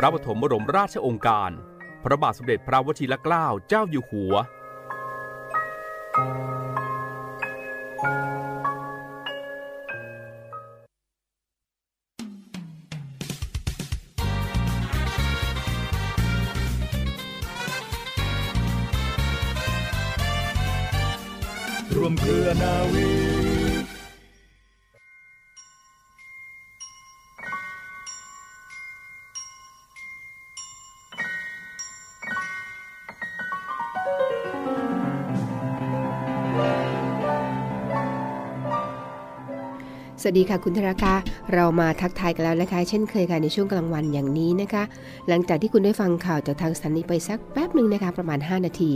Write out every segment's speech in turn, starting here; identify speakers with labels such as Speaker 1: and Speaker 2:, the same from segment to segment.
Speaker 1: พระปฐมบรมราชองค์การ พระบาทสมเด็จพระวชิรเกล้าเจ้าอยู่หัว
Speaker 2: รวมเครือนาวี
Speaker 3: วัสดีค่ะคุณธราคาเรามาทักทายกันแล้วนะคะ เช่นเคยค่ะในช่วงกลางวันอย่างนี้นะคะ หลังจากที่คุณได้ฟังข่าวจากทางสถานีไปสักแป๊บหนึ่งนะคะ ประมาณ 5 นาที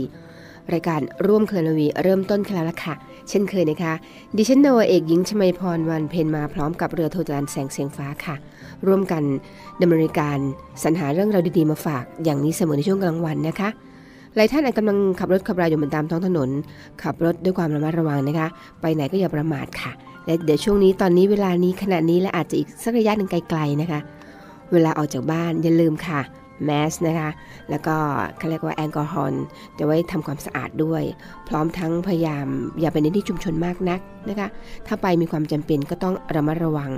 Speaker 3: รายการร่วมเคลนวีเริ่มต้นกันแล้วล่ะค่ะ เช่นเคยนะคะ ดิฉันนวเอกหญิงชมาพรวันเพนมาพร้อมกับเรือโทจานแสงเสียงฟ้าค่ะ ร่วมกันดำเนินการสรรหาเรื่องราวดีๆมาฝาก อย่างนี้เสมอในช่วงกลางวันนะคะหลายท่านอาจกำลังขับรถขับราอยู่บนตามท้องถนน ขับรถด้วยความระมัดระวังนะคะ ไปไหนก็อย่าประมาทค่ะ เดี๋ยวช่วงนี้ตอนนี้เวลานี้ขณะนี้และอาจจะอีกสักระยะหนึ่งไกลๆนะคะ เวลาออกจากบ้านอย่าลืมค่ะแมสนะคะ แล้วก็เขาเรียกว่าแอลกอฮอล์จะไว้ทำความสะอาดด้วย พร้อมทั้งพยายามอย่าไปในที่ชุมชนมากนักนะคะ ถ้าไปมีความจำเป็นก็ต้องระมัดระวัง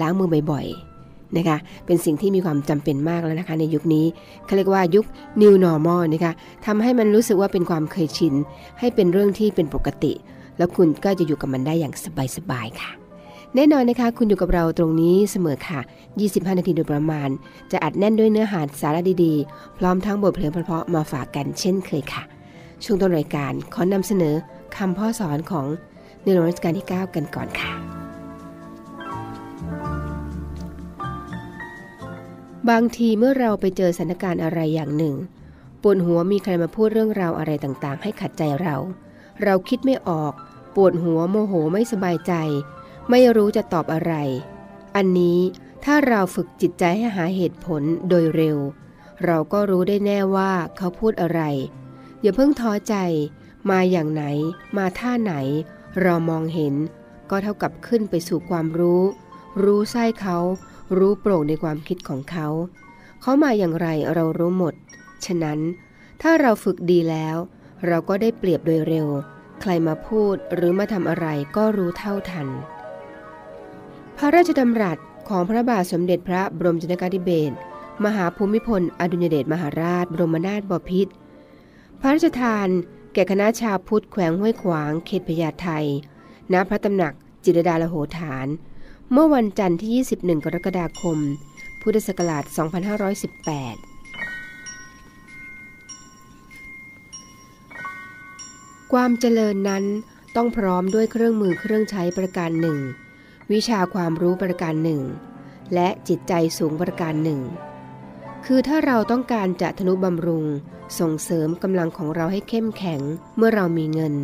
Speaker 3: ล้างมือบ่อยๆนะคะ เป็นสิ่งที่มีความจำเป็นมากแล้วนะคะ ในยุคนี้เขาเรียกว่ายุค new normal นะคะทำให้มันรู้สึกว่าเป็นความเคยชิน ให้เป็นเรื่องที่เป็นปกติ แล้วคุณก็จะอยู่กับมันได้อย่างสบายๆค่ะ แน่นอนนะคะ คุณอยู่กับเราตรงนี้เสมอค่ะ 25 นาทีโดยประมาณ จะอัดแน่นด้วยเนื้อหาสาระดีๆ พร้อมทั้งบทเพลงเพราะๆมาฝากกันเช่นเคยค่ะ ช่วงต้นรายการขอนำเสนอคำพ่อสอนของในหลวงรัชกาลที่ 9 กันก่อนค่ะ บางทีเมื่อเราไปเจอสถานการณ์อะไรอย่างหนึ่งปวดหัวมีใครมาพูดเรื่องราวอะไรต่างๆ ให้ขัดใจเรา เราคิดไม่ออก ปวดหัวโมโหไม่สบายใจ ไม่รู้จะตอบอะไร อันนี้ถ้าเราฝึกจิตใจให้หาเหตุผลโดยเร็ว เราก็รู้ได้แน่ว่าเขาพูดอะไร อย่าเพิ่งท้อใจ มาอย่างไหน มาท่าไหน เรามองเห็น ก็เท่ากับขึ้นไปสู่ความรู้ รู้ไส้เขา รู้โปร่งในความคิดของเขา เขามาอย่างไรเรารู้หมด ฉะนั้น ถ้าเราฝึกดีแล้ว เราก็ได้เปรียบโดยเร็ว ใครมาพูดหรือมาทำอะไรก็รู้เท่าทัน พระราชดำรัสของพระบาทสมเด็จพระบรมชนกาธิเบศรมหาภูมิพล อดุลยเดชมหาราช บรมนาถบพิตรพระราชทาน แก่คณะชาวพุทธแขวงห้วยขวาง เขตพญาไทณพระตำหนักจิตรดาลโหฐาน เมื่อวันจันทร์ที่ 21 กรกฎาคม พุทธศักราช 2518 ความเจริญนั้นต้องพร้อมด้วยเครื่องมือเครื่องใช้ประการหนึ่ง วิชาความรู้ประการหนึ่ง และจิตใจสูงประการหนึ่ง คือถ้าเราต้องการจะทนุบำรุง ส่งเสริมกำลังของเราให้เข้มแข็งเมื่อเรามีเงิน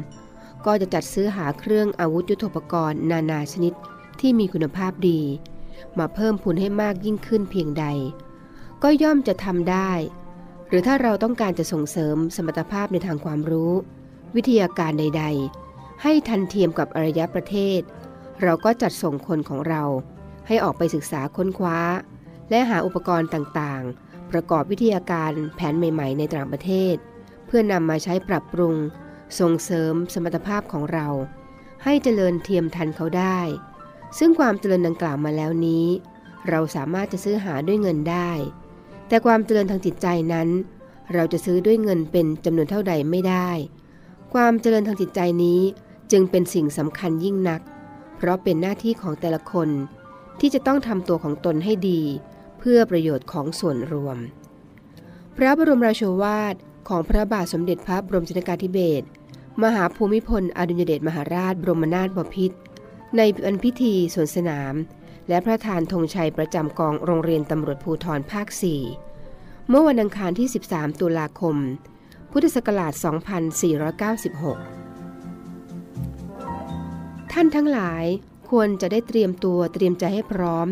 Speaker 3: ก็จะจัดซื้อหาเครื่องอาวุธยุทโธปกรณ์ นานาชนิดที่มีคุณภาพดี มาเพิ่มพูนให้มากยิ่งขึ้นเพียงใด ก็ย่อมจะทำได้ หรือถ้าเราต้องการจะส่งเสริมสมรรถภาพในทางความรู้ วิทยาการใด ๆ ให้ทันเทียมกับอารยประเทศ เราก็จัดส่งคนของเรา ให้ออกไปศึกษาค้นคว้า และหาอุปกรณ์ต่างๆ ประกอบวิทยาการแผนใหม่ๆ ในต่างประเทศ เพื่อนำมาใช้ปรับปรุง ส่งเสริมสมรรถภาพของเรา ให้เจริญเทียมทันเขาได้ ซึ่งความเจริญดังกล่าวมาแล้วนี้ เราสามารถจะซื้อหาด้วยเงินได้ แต่ความเจริญทางจิตใจนั้น เราจะซื้อด้วยเงินเป็นจำนวนเท่าใดไม่ได้ ความเจริญทางจิตใจนี้จึงเป็นสิ่งสำคัญยิ่งนัก เพราะเป็นหน้าที่ของแต่ละคนที่จะต้องทำตัวของตนให้ดี เพื่อประโยชน์ของส่วนรวม พระบรมราโชวาทของพระบาทสมเด็จพระบรมชนกาธิเบศรมหาภูมิพลอดุลยเดชมหาราชบรมนาถบพิตรในวันพิธีสวนสนาม และพระทานธงชัยประจำกองโรงเรียนตำรวจภูธรภาค 4 เมื่อวันอังคารที่ 13 ตุลาคม พุทธศักราช 2496 ท่านทั้งหลายควรจะได้เตรียมตัวเตรียมใจให้พร้อม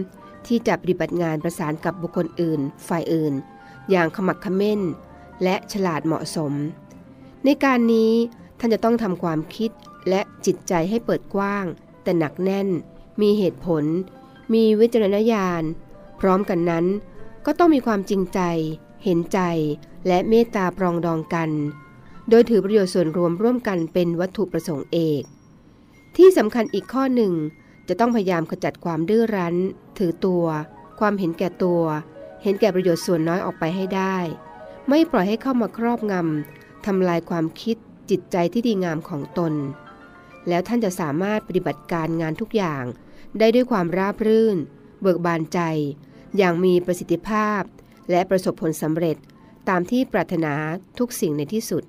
Speaker 3: ที่จะปฏิบัติงานประสานกับบุคคลอื่น ฝ่ายอื่น อย่างขมักเขม้น และฉลาดเหมาะสม ในการนี้ท่านจะต้องทำความคิดและจิตใจให้เปิดกว้าง แต่หนักแน่น มีเหตุผล มีวิจารณญาณ พร้อมกันนั้น ก็ต้องมีความจริงใจ เห็นใจ และเมตตาปรองดองกัน โดยถือประโยชน์ส่วนรวมร่วมกันเป็นวัตถุประสงค์เอก ที่สำคัญอีกข้อหนึ่ง จะต้องพยายามขจัดความดื้อรั้น ถือตัว ความเห็นแก่ตัว เห็นแก่ประโยชน์ส่วนน้อยออกไปให้ได้ ไม่ปล่อยให้เข้ามาครอบงำทำลายความคิดจิตใจที่ดีงามของตน แล้วท่านจะสามารถปฏิบัติการงานทุกอย่าง ได้ด้วยความราบรื่น เบิกบานใจ อย่างมีประสิทธิภาพ และประสบผลสำเร็จตามที่ปรารถนาทุกสิ่งในที่สุด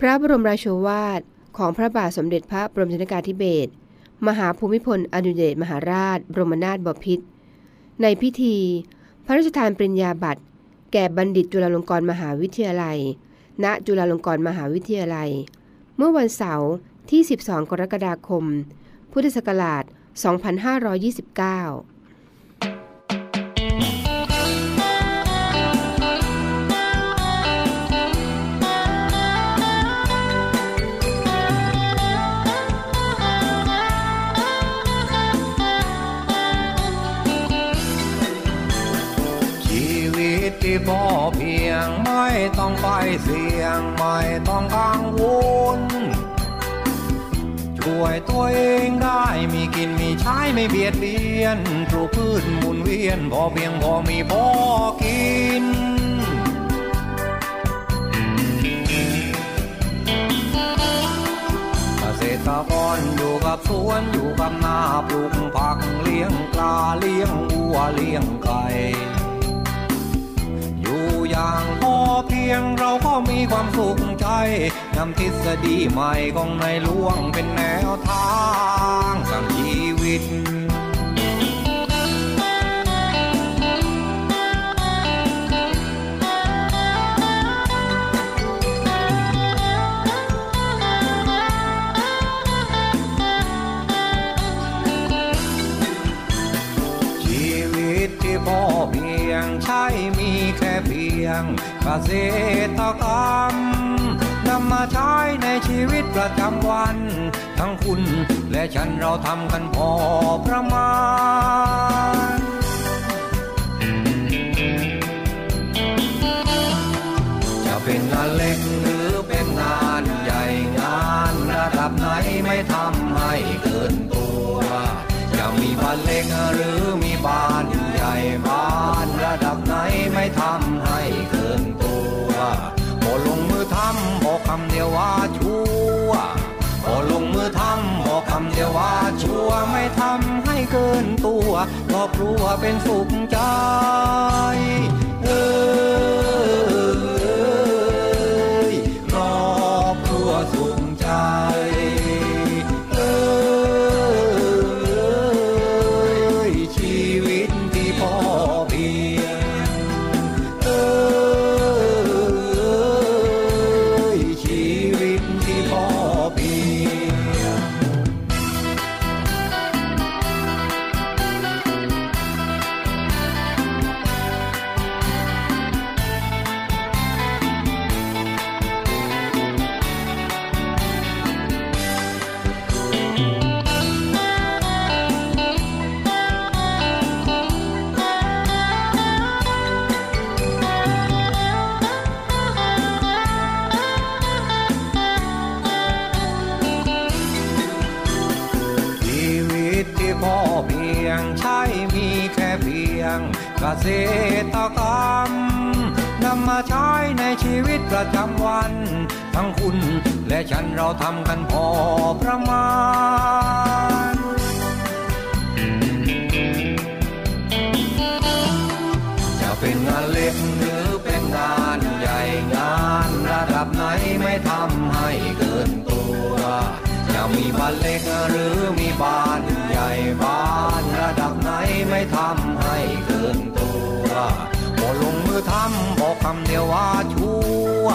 Speaker 3: พระบรมราโชวาทของพระบาทสมเด็จพระบรมชนกาธิเบศรมหาภูมิพลอดุลยเดชมหาราช บรมนาถบพิตรในพิธี พระราชทานปริญญาบัตร แก่บัณฑิตจุฬาลงกรณ์มหาวิทยาลัย ณ จุฬาลงกรณ์มหาวิทยาลัย เมื่อวันเสาร์ที่ 12 กรกฎาคม พุทธศักราช 2529
Speaker 4: พอเพียงไม่ต้องไปเสี่ยงไม่ต้องกังวลช่วยตัวเองได้มีกินมีใช้ไม่เบียดเบียนปลูกพืชหมุนเวียนพอเพียงพอมีพอกินเกษตรกรอยู่กับสวนอยู่กับนาปลูกผักเลี้ยงปลาเลี้ยงวัวเลี้ยงไก่ อย่างพอเพียงเราก็มีความสุขใจนำทฤษฎีใหม่ของในหลวงเป็นแนวทางสร้างชีวิตชีวิตที่พอเพียงใช่มีแค่เพี ยงเกษตรกรรมนำมาใช้ในชีวิตประจำวัน ทั้งคุณและฉันเราทำกันพอประมาณจะเป็นงานเล็กหรือเป็นงานใหญ่งานระดับไหนไม่ทำให้เกินตัวจะมีบ้านเล็กหรือมีบ้านใหญ่บ้านระดับไหนไม่ทำ ว่าชัวพอลงมือทำบอกคำเดียวว่าชัวไม่ทำให้เกินตัวครอบครัวเป็นสุขใจเออครอบครัวสุขใจ ยงใช่มีแค่เพียงเกษตรกรรมนำมาใช้ในชีวิตประจำวัน ทั้งคุณและฉันเราทำกันพอประมาณจะเป็นงานเล็กหรือเป็นงานใหญ่งานระดับไหนไม่ทำให้เก มีบ้านเล็กหรือมีบ้านใหญ่บ้านระดับไหนไม่ทำให้เกินตัวพอลงมือทำบอกคำเดียวว่าชั่ว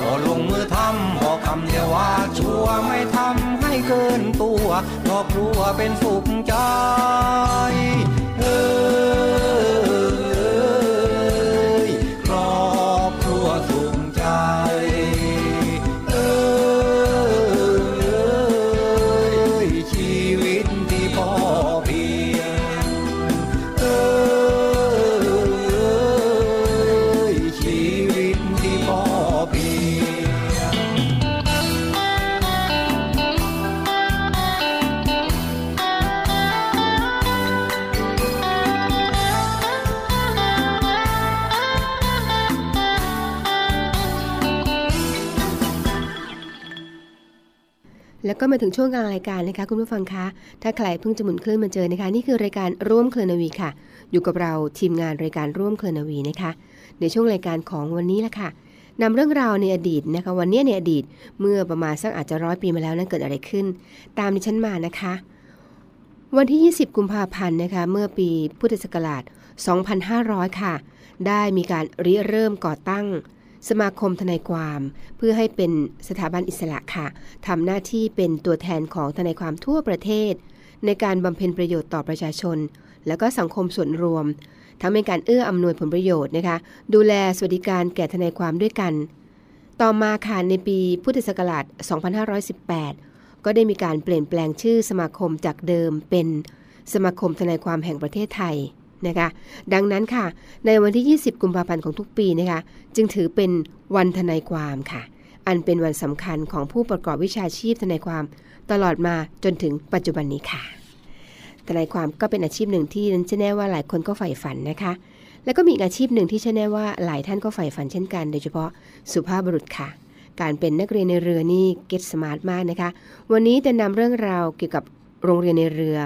Speaker 4: พอลงมือทำบอกคำเดียวว่าชั่วไม่ทำให้เกินตัวเพราะกลัวเป็นสุขใจ
Speaker 3: ก็มาถึงช่วงกลางรายการนะคะคุณผู้ฟังคะ ถ้าใครเพิ่งจะหมุนคลื่นมาเจอนะคะ นี่คือรายการร่วมเคลนวีค่ะ อยู่กับเราทีมงานรายการร่วมเคลนวีนะคะ ในช่วงรายการของวันนี้ละค่ะนำเรื่องราวในอดีตนะคะ วันนี้ในอดีตเมื่อประมาณสักอาจจะร้อยปีมาแล้วนั้นเกิดอะไรขึ้น ตามดิฉันมานะคะ วันที่ 20 กุมภาพันธ์นะคะ เมื่อปีพุทธศักราช 2500 ค่ะ ได้มีการริเริ่มก่อตั้ง สมาคมทนายความ เพื่อให้เป็นสถาบันอิสระค่ะทำหน้าที่เป็นตัวแทนของทนายความทั่วประเทศ ในการบำเพ็ญประโยชน์ต่อประชาชน และก็สังคมส่วนรวมทำให้การเอื้ออำนวยผลประโยชน์นะคะ ดูแลสวัสดิการแก่ทนายความด้วยกัน ต่อมาค่ะในปีพุทธศักราช 2518 ก็ได้มีการเปลี่ยนแปลงชื่อสมาคมจากเดิมเป็นสมาคมทนายความแห่งประเทศไทย นะคะดังนั้นค่ะ ในวันที่ 20 กุมภาพันธ์ของทุกปีนะคะจึงถือเป็นวันทนายความค่ะ อันเป็นวันสำคัญของผู้ประกอบวิชาชีพทนายความตลอดมาจนถึงปัจจุบันนี้ค่ะทนายความก็เป็นอาชีพหนึ่งที่นั้นเชื่อแน่ว่าหลายคนก็ใฝ่ฝันนะคะ แล้วก็มีอาชีพหนึ่งที่เชื่อแน่ว่าหลายท่านก็ใฝ่ฝันเช่นกัน โดยเฉพาะสุภาพบุรุษค่ะ การเป็นนักเรียนนายเรือนี่เท่ smart มากนะคะ วันนี้จะนำเรื่องราวเกี่ยวกับโรงเรียนในเรือ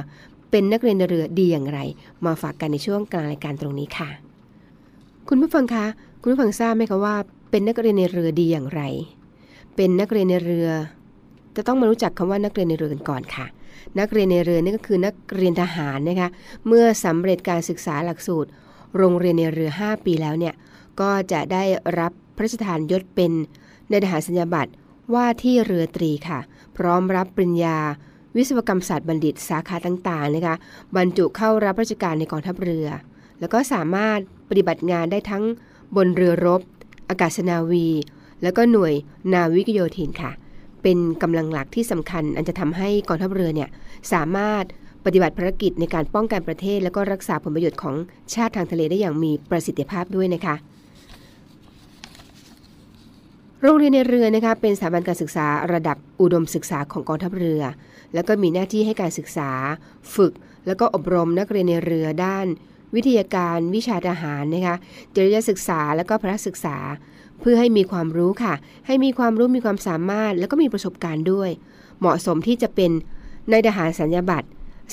Speaker 3: เป็นนักเรียนในเรือดีอย่างไร มาฝากกันในช่วงกลางรายการตรงนี้ค่ะ คุณผู้ฟังคะ คุณผู้ฟังทราบไหมคะว่า เป็นนักเรียนในเรือดีอย่างไร เป็นนักเรียนในเรือ จะต้องมารู้จักคำว่านักเรียนในเรือกันก่อนค่ะ นักเรียนในเรือนี่ก็คือนักเรียนทหารนะคะเมื่อสำเร็จการศึกษาหลักสูตร โรงเรียนในเรือ 5 ปีแล้วเนี่ยก็จะได้รับพระราชทานยศเป็นในทหารสัญญาบัตรว่าที่เรือตรีค่ะ พร้อมรับปริญญา วิศวกรรมศาสตร์บัณฑิตสาขาต่างๆนะคะบรรจุเข้ารับราชการในกองทัพเรือ แล้วก็สามารถปฏิบัติงานได้ทั้งบนเรือรบ อากาศนาวี แล้วก็หน่วยนาวิกโยธินค่ะ เป็นกำลังหลักที่สำคัญ อันจะทำให้กองทัพเรือเนี่ยสามารถปฏิบัติภารกิจในการป้องกันประเทศ และก็รักษาผลประโยชน์ของชาติทางทะเลได้อย่างมีประสิทธิภาพด้วยนะคะ โรงเรียนในเรือนะคะเป็นสถาบันการศึกษาระดับอุดมศึกษาของกองทัพเรือ แล้วก็มีหน้าที่ให้การศึกษา ฝึก แล้วก็อบรมนักเรียนในเรือด้าน วิทยาการวิชาทหารนะคะจริยศึกษาแล้วก็พระศึกษา เพื่อให้มีความรู้ค่ะ ให้มีความรู้มีความสามารถ แล้วก็มีประสบการณ์ด้วย เหมาะสมที่จะเป็นในายทหารสัญญาบัตร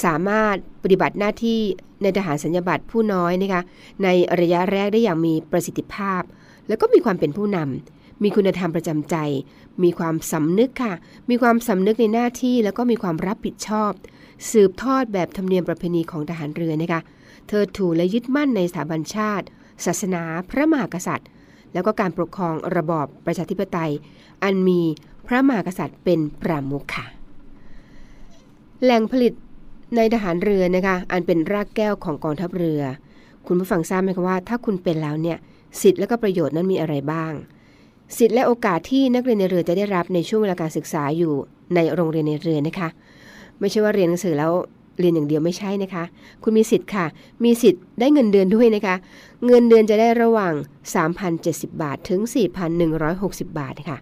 Speaker 3: สามารถปฏิบัติหน้าที่ในทหารสัญญาบัตรผู้น้อยนะคะในระยะแรกได้อย่างมีประสิทธิภาพ แล้วก็มีความเป็นผู้นำ มีคุณธรรมประจำใจ มีความสำนึกค่ะ มีความสำนึกในหน้าที่แล้วก็มีความรับผิดชอบ สืบทอดแบบธรรมเนียมประเพณีของทหารเรือนะคะ เธอถูและยึดมั่นในสถาบันชาติ ศาสนา พระมหากษัตริย์ แล้วก็การปกครองระบอบประชาธิปไตย อันมีพระมหากษัตริย์เป็นประมุขค่ะ แหล่งผลิตในทหารเรือนะคะ อันเป็นรากแก้วของกองทัพเรือ คุณผู้ฟังทราบไหมคะว่า ถ้าคุณเป็นแล้วเนี่ย สิทธิ์และก็ประโยชน์นั้นมีอะไรบ้าง สิทธิ์และโอกาสที่นักเรียนในเรือจะได้รับในช่วงเวลาการศึกษาอยู่ในโรงเรียนในเรือนะคะ ไม่ใช่ว่าเรียนหนังสือแล้วเรียนอย่างเดียวไม่ใช่นะคะ คุณมีสิทธิ์ค่ะ มีสิทธิ์ได้เงินเดือนด้วยนะคะ เงินเดือนจะได้ระหว่าง 3,070 บาท ถึง 4,160 บาทค่ะ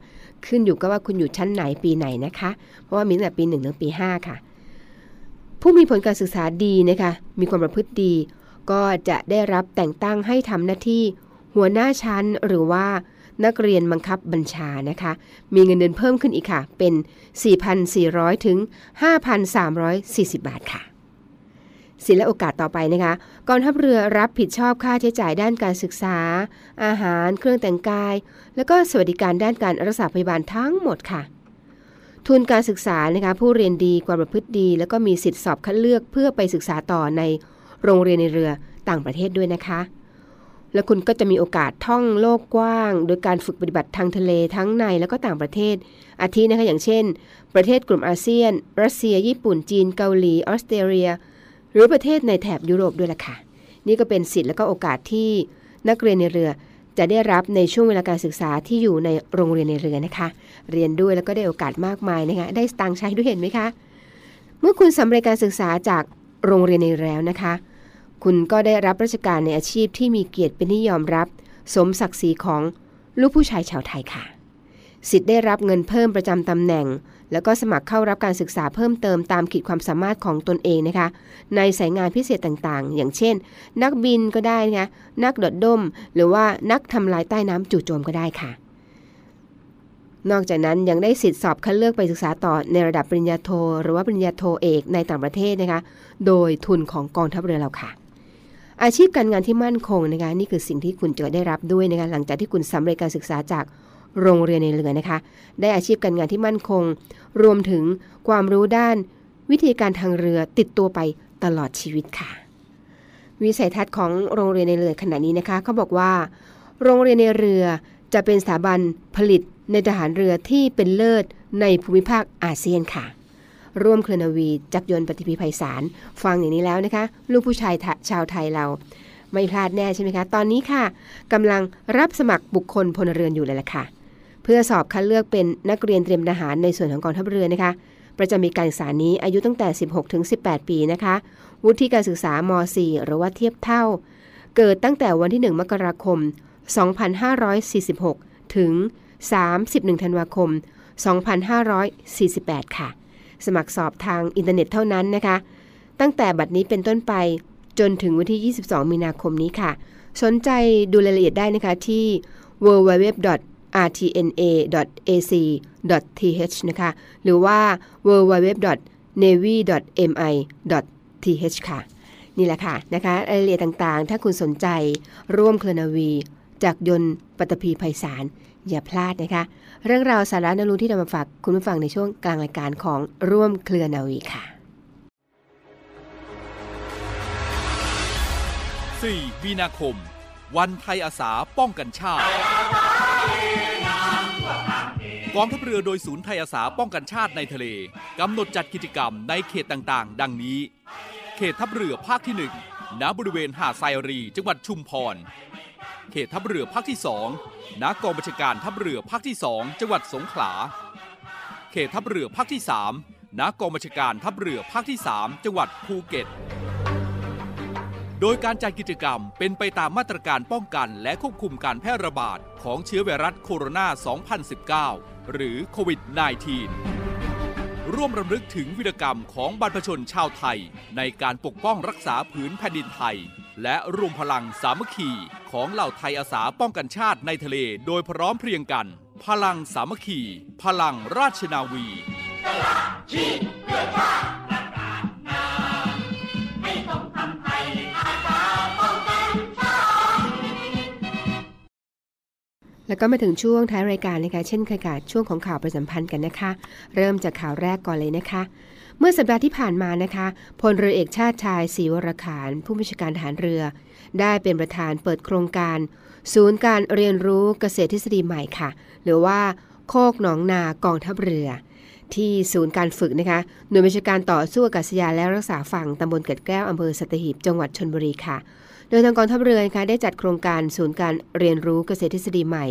Speaker 3: ขึ้นอยู่กับว่าคุณอยู่ชั้นไหนปีไหนนะคะ เพราะว่ามีตั้งแต่ปี1ถึงปี 5 ค่ะ ผู้มีผลการศึกษาดีนะคะ มีความประพฤติดี ก็จะได้รับแต่งตั้งให้ทำหน้าที่ หัวหน้าชั้นหรือว่า นักเรียนบังคับบัญชานะคะ มีเงินเดือนเพิ่มขึ้นอีกค่ะ เป็น 4,400 ถึง 5,340 บาทค่ะสิและโอกาสต่อไปนะคะกองทัพเรือรับผิดชอบค่าใช้จ่ายด้านการศึกษา อาหาร เครื่องแต่งกาย แล้วก็สวัสดิการด้านการรักษาพยาบาลทั้งหมดค่ะ ทุนการศึกษานะคะผู้เรียนดีความประพฤติดี แล้วก็มีสิทธิสอบคัดเลือกเพื่อไปศึกษาต่อในโรงเรียนในเรือต่างประเทศด้วยนะคะ และคุณก็จะมีโอกาสท่องโลกกว้าง โดยการฝึกปฏิบัติทางทะเลทั้งในและก็ต่างประเทศ อาทินะคะอย่างเช่น ประเทศกลุ่มอาเซียน รัสเซีย ญี่ปุ่น จีน เกาหลี ออสเตรเลีย หรือประเทศในแถบยุโรปด้วยล่ะค่ะ นี่ก็เป็นสิทธิ์และก็โอกาสที่นักเรียนในเรือจะได้รับในช่วงเวลาการศึกษาที่อยู่ในโรงเรียนในเรือนะคะ เรียนด้วยแล้วก็ได้โอกาสมากมายนะคะ ได้สตางใช้ด้วยเห็นไหมคะ เมื่อคุณสำเร็จการศึกษาจากโรงเรียนในเรือแล้วนะคะ คุณก็ได้รับราชการในอาชีพที่มีเกียรติเป็นที่ยอมรับ สมศักดิ์ศรีของลูกผู้ชายชาวไทยค่ะ สิทธิ์ได้รับเงินเพิ่มประจำตำแหน่ง แล้วก็สมัครเข้ารับการศึกษาเพิ่มเติมตามขีดความสามารถของตนเองนะคะ ในสายงานพิเศษต่างๆ อย่างเช่น นักบินก็ได้นะคะนักโดดด้ม หรือว่านักทำลายใต้น้ำจู่โจมก็ได้ค่ะ นอกจากนั้นยังได้สิทธิสอบคัดเลือกไปศึกษาต่อในระดับปริญญาโท หรือว่าปริญญาโทเอกในต่างประเทศนะคะ โดยทุนของกองทัพเรือเราค่ะ อาชีพการงานที่มั่นคงนะคะนี่คือสิ่งที่คุณจะได้รับด้วยนะคะหลังจากที่คุณสำเร็จการศึกษาจากโรงเรียนในเรือนะคะ ได้อาชีพการงานที่มั่นคง รวมถึงความรู้ด้านวิธีการทางเรือติดตัวไปตลอดชีวิตค่ะ วิสัยทัศน์ของโรงเรียนในเรือขณะนี้นะคะเขาบอกว่า โรงเรียนในเรือจะเป็นสถาบันผลิตในทหารเรือที่เป็นเลิศในภูมิภาคอาเซียนค่ะ ร่วมเคลนาวีจักรยนต์ปฏิพีภัยสาร ฟังอย่างนี้แล้วนะคะ ลูกผู้ชายชาวไทยเรา ไม่พลาดแน่ใช่ไหมคะ ตอนนี้ค่ะกำลังรับสมัครบุคคลพลเรือนอยู่เลยล่ะค่ะ เพื่อสอบคัดเลือกเป็นนักเรียนเตรียมทหารในส่วนของกองทัพเรือนะคะ ประจำปีการศึกษานี้อายุตั้งแต่ 16 ถึง 18 ปีนะคะ วุฒิการศึกษาม .4 หรือว่าเทียบเท่า เกิดตั้งแต่วันที่ 1 มกราคม 2546 ถึง 31 ธันวาคม 2548 ค่ะ สมัครสอบทางอินเทอร์เน็ตเท่านั้นนะคะ ตั้งแต่บัดนี้เป็นต้นไปจนถึงวันที่ 22 มีนาคมนี้ค่ะ สนใจดูรายละเอียดได้นะคะที่ www rtna.ac.th นะคะ หรือว่า www.navy.mi.th ค่ะ นี่แหละค่ะนะคะรายละเอียดต่างๆ ถ้าคุณสนใจร่วมเคลนาวี จากยนต์ปัตภีไพศาล อย่าพลาดนะคะ เรื่องราวสาระนรู้ที่นำมาฝากคุณผู้ฟังในช่วงกลางรายการของร่วมเคลือนาวีค่ะ
Speaker 1: 4 มีนาคม วันไทยอาสาป้องกันชาติ กองทัพเรือโดยศูนย์ไทยอาสาป้องกันชาติในทะเลกำหนดจัดกิจกรรมในเขตต่างๆ ดังนี้ เขตทัพเรือภาคที่ 1 ณบริเวณหาดไซรี จังหวัดชุมพร เขตทัพเรือภาคที่2ณกองบัญชาการทัพเรือภาคที่2จังหวัดสงขลา เขตทัพเรือภาคที่3ณกองบัญชาการทัพเรือภาคที่3จังหวัดภูเก็ต โดยการจัดกิจกรรมเป็นไปตามมาตรการป้องกันและควบคุมการแพร่ระบาดของเชื้อไวรัสโคโรนา 2019 หรือโควิด -19 ร่วมรำลึกถึงวีรกรรมของบรรพชนชาวไทย ในการปกป้องรักษาผืนแผ่นดินไทย และรวมพลังสามัคคีของเหล่าไทยอาสาป้องกันชาติในทะเลโดยพร้อมเพรียงกัน พลังสามัคคี พลังราชนาวี
Speaker 3: แล้วก็มาถึงช่วงท้ายรายการนะคะเช่นเคยค่ะช่วงของข่าวประสัมพันธ์กันนะคะ เริ่มจากข่าวแรกก่อนเลยนะคะ เมื่อสัปดาห์ที่ผ่านมานะคะพลเรือเอกชาติชายศรีวรขานผู้บัญชาการทหารเรือ ได้เป็นประธานเปิดโครงการ ศูนย์การเรียนรู้เกษตรทฤษฎีใหม่ค่ะ หรือว่าโคกหนองนากองทัพเรือ ที่ศูนย์การฝึกนะคะหน่วยบัญชาการต่อสู้อากาศยานและรักษาฝั่งตำบลเกิดแก้วอำเภอสัตหีบจังหวัดชนบุรีค่ะ โดยทางกองทัพเรือนะคะได้จัดโครงการศูนย์การเรียนรู้เกษตรทฤษฎีใหม่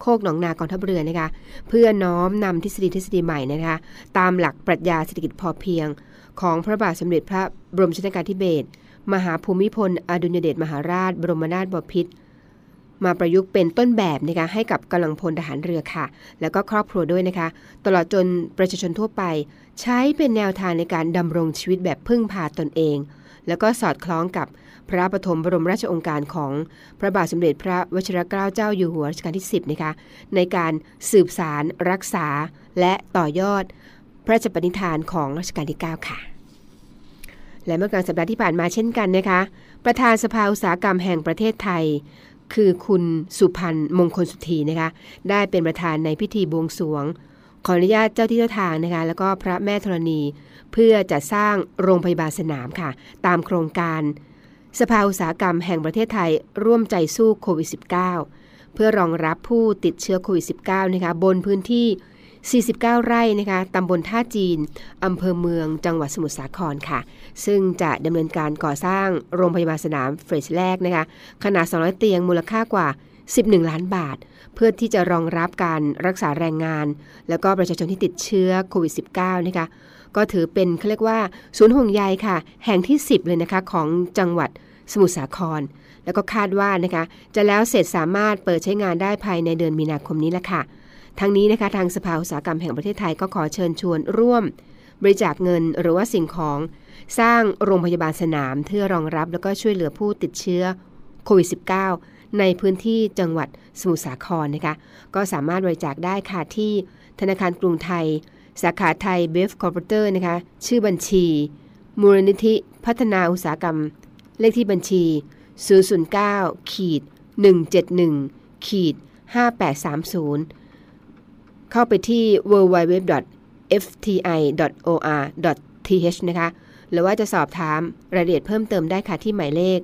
Speaker 3: โคกหนองนากองทัพเรือนะคะเพื่อน้อมนำทฤษฎีทฤษฎีใหม่นะคะตามหลักปรัชญาเศรษฐกิจพอเพียง ของพระบาทสมเด็จพระบรมชนกาธิเบศรมหาภูมิพล อดุลยเดชมหาราช บรมนาถบพิตรมาประยุกต์เป็นต้นแบบนะคะให้กับกำลังพลทหารเรือค่ะ แล้วก็ครอบครัวด้วยนะคะ ตลอดจนประชาชนทั่วไป ใช้เป็นแนวทางในการดำรงชีวิตแบบพึ่งพาตนเอง แล้วก็สอดคล้องกับ พระปฐมบรมราชองการของพระบาทสมเด็จพระวชิรเกล้าเจ้าอยู่หัวรัชกาลที่ 10 นะคะ ในการสืบสารรักษาและต่อยอดพระราชปณิธานของรัชกาลที่ 9 ค่ะ และเมื่อกลางสัปดาห์ที่ผ่านมาเช่นกันนะคะ ประธานสภาอุตสาหกรรมแห่งประเทศไทย คือคุณสุพันธ์มงคลสุธีนะคะ ได้เป็นประธานในพิธีบวงสรวงขออนุญาตเจ้าที่เจ้าทางนะคะ แล้วก็พระแม่ธรณี เพื่อจะสร้างโรงพยาบาลสนามค่ะ ตามโครงการ สภาอุตสาหกรรมแห่งประเทศไทยร่วมใจสู้โควิด -19 เพื่อรองรับผู้ติดเชื้อโควิด -19 นะคะบนพื้นที่ 49 ไร่นะคะตำบลท่าจีน อำเภอเมือง จังหวัดสมุทรสาครค่ะ ซึ่งจะดำเนินการก่อสร้างโรงพยาบาลสนามเฟสแรกนะคะขนาด 200 เตียงมูลค่ากว่า 11 ล้านบาท เพื่อที่จะรองรับการรักษาแรงงาน แล้วก็ประชาชนที่ติดเชื้อโควิด -19 นะคะก็ถือเป็นเขาเรียกว่า ศูนย์ห่วงใยค่ะ แห่งที่ 10 เลยนะคะของจังหวัดสมุทรสาคร แล้วก็คาดว่านะคะจะแล้วเสร็จสามารถเปิดใช้งานได้ภายในเดือนมีนาคมนี้ละค่ะ ทั้งนี้นะคะทางสภาอุตสาหกรรมแห่งประเทศไทยก็ขอเชิญชวนร่วม บริจาคเงินหรือว่าสิ่งของสร้างโรงพยาบาลสนามเพื่อรองรับแล้วก็ช่วยเหลือผู้ติดเชื้อโควิด -19 ในพื้นที่จังหวัดสมุทรสาครนะคะก็สามารถบริจาคได้ค่ะที่ธนาคารกรุงไทย สาขาไทยเบฟคอร์ปอเตอร์นะคะชื่อบัญชี มูลนิธิพัฒนาอุตสาหกรรม เลขที่บัญชี 009ขีด171ขีด5830 เข้าไปที่ www.fti.or.th นะคะ หรือว่าจะสอบถามรายละเอียดเพิ่มเติมได้ค่ะที่หมายเลข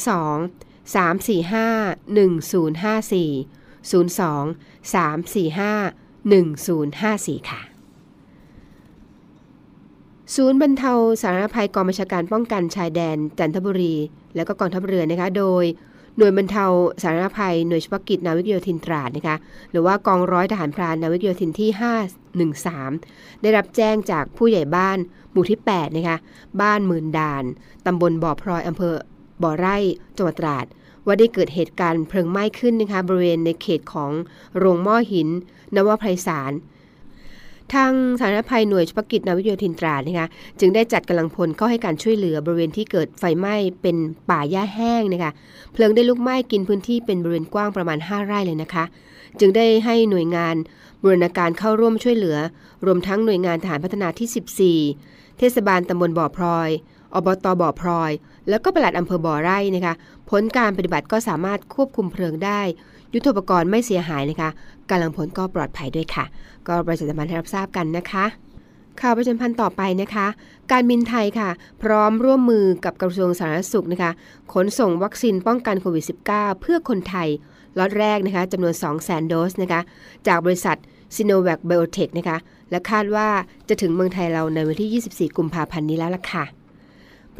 Speaker 3: 02 345 1054 02 345 1054 ค่ะศูนย์บรรเทาสาธารณภัยกองบัญชาการป้องกันชายแดนจันทบุรี และก็กองทัพเรือนะคะ โดยหน่วยบรรเทาสาธารณภัยหน่วยเฉพาะกิจนาวิกโยธินตราดนะคะหรือว่ากองร้อยทหารพรานนาวิกโยธินที่ 513 ได้รับแจ้งจากผู้ใหญ่บ้านหมู่ที่8นะคะบ้านหมื่นด่านตำบลบ่อพลอยอำเภอ บ่อไร่จังหวัดตราด ว่าได้เกิดเหตุการณ์เพลิงไหม้ขึ้นนะคะบริเวณในเขตของโรงหม้อหิน นวไพรสารทางสาธารณภัยหน่วยเฉพาะกิจนาวิโยธินตราดนะคะจึงได้จัดกำลังพลเข้าให้การช่วยเหลือบริเวณที่เกิดไฟไหม้เป็นป่าหญ้าแห้งนะคะเพลิงได้ลุกไหม้กินพื้นที่เป็นบริเวณกว้างประมาณ 5 ไร่เลยนะคะ จึงได้ให้หน่วยงานบูรณาการเข้าร่วมช่วยเหลือ รวมทั้งหน่วยงานฐานพัฒนาที่ 14 เทศบาลตำบลบ่อพลอยอบตอบ่อพลอย แล้วก็ปลัดอำเภอบ่อไร่นะคะ ผลการปฏิบัติก็สามารถควบคุมเพลิงได้ ยุทธปกรณ์ไม่เสียหายนะคะกำลังผลก็ปลอดภัยด้วยค่ะ ก็ประชาสัมพันธ์ให้รับทราบกันนะคะข่าวประชาพันธ์ต่อไปนะคะ การบินไทยค่ะ พร้อมร่วมมือกับกระทรวงสาธารณสุขนะคะ ขนส่งวัคซีนป้องกันโควิด -19 เพื่อคนไทยล็อตแรกนะคะจำนวน 200,000 โดสนะคะ จากบริษัท s i n o v a c Biotech นะคะ และคาดว่าจะถึงเมืองไทยเราในวันที่ 24 กุมภาพันธ์นี้แล้วล่ะค่ะ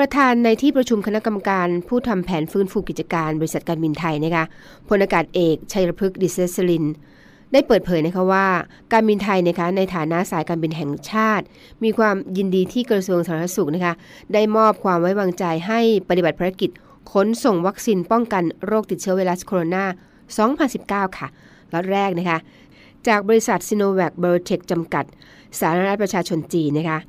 Speaker 3: ประธานในที่ประชุมคณะกรรมการผู้ทำแผนฟื้นฟูกิจการบริษัทการบินไทยนะคะพลอากาศเอก ชัยรพฤกษ์ดิเซสลิน ได้เปิดเผยนะคะว่า การบินไทยนะคะในฐานะสายการบินแห่งชาติ มีความยินดีที่กระทรวงสาธารณสุขนะคะได้มอบความไว้วางใจให้ปฏิบัติภารกิจขนส่งวัคซีนป้องกันโรคติดเชื้อไวรัสโคโรนา 2019 ค่ะล็อตแรกนะคะจากบริษัทซิโนแวคไบโอเทคจำกัด สาธารณรัฐประชาชนจีนนะคะ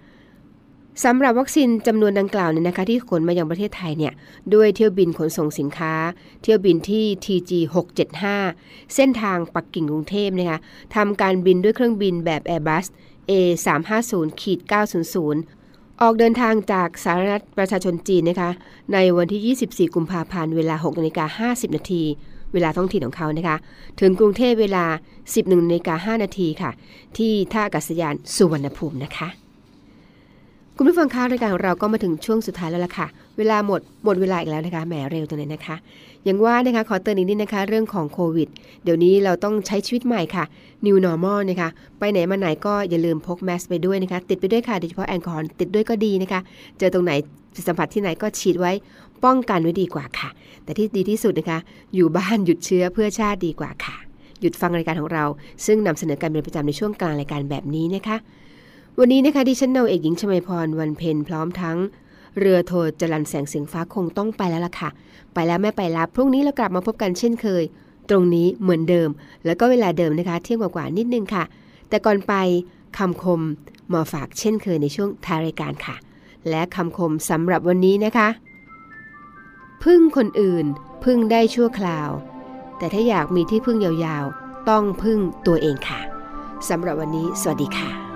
Speaker 3: สำหรับวัคซีนจำนวนดังกล่าวเนี่ยนะคะ ที่ขนมายังประเทศไทยเนี่ยด้วยเที่ยวบินขนส่งสินค้า เที่ยวบินที่ TG 675 เส้นทางปักกิ่งกรุงเทพนะคะทำการบินด้วยเครื่องบินแบบ Airbus A 350ขีด900 ออกเดินทางจากสาธารณรัฐประชาชนจีนนะคะ ในวันที่ 24 กุมภาพันธ์เวลา6นาฬิกา50 นาทีเวลาท้องถิ่นของเขานะคะ ถึงกรุงเทพเวลา 11นาฬิกา5นาทีค่ะ ที่ท่าอากาศยานสุวรรณภูมินะคะ คุณผู้ฟังคะรายการของเราก็มาถึงช่วงสุดท้ายแล้วล่ะค่ะ เวลาหมดหมดเวลาอีกแล้วนะคะแหมเร็วจังเลยนะคะ อย่างว่านะคะขอเตือนอีกนิดนะคะ เรื่องของโควิด เดี๋ยวนี้เราต้องใช้ชีวิตใหม่ค่ะ New Normal นะคะ ไปไหนมาไหนก็อย่าลืมพกแมสไปด้วยนะคะ ติดไปด้วยค่ะโดยเฉพาะแอลกอฮอล์ติดด้วยก็ดีนะคะ เจอตรงไหนสัมผัสที่ไหนก็ฉีดไว้ป้องกันไว้ดีกว่าค่ะ แต่ที่ดีที่สุดนะคะ อยู่บ้านหยุดเชื้อเพื่อชาติดีกว่าค่ะ หยุดฟังรายการของเรา ซึ่งนำเสนอการเป็นประจำในช่วงกลางรายการแบบนี้นะคะ วันนี้นะคะดิฉันนาเอกหญิงชมาพรวันเพ็ญพร้อมทั้ง เรือโทจรันแสงเสียงฟ้าคงต้องไปแล้วล่ะค่ะ ไปแล้วแม่ไปรับพรุ่งนี้เรากลับมาพบกันเช่นเคย ตรงนี้เหมือนเดิม แล้วก็เวลาเดิมนะคะ เที่ยงกว่าๆนิดนึงค่ะ แต่ก่อนไปคำคมมาฝากเช่นเคยในช่วงท้ายรายการค่ะ และคำคมสำหรับวันนี้นะคะ พึ่งคนอื่น พึ่งได้ชั่วคราว แต่ถ้าอยากมีที่พึ่งยาวๆ ต้องพึ่งตัวเองค่ะสำหรับวันนี้ สวัสดีค่ะ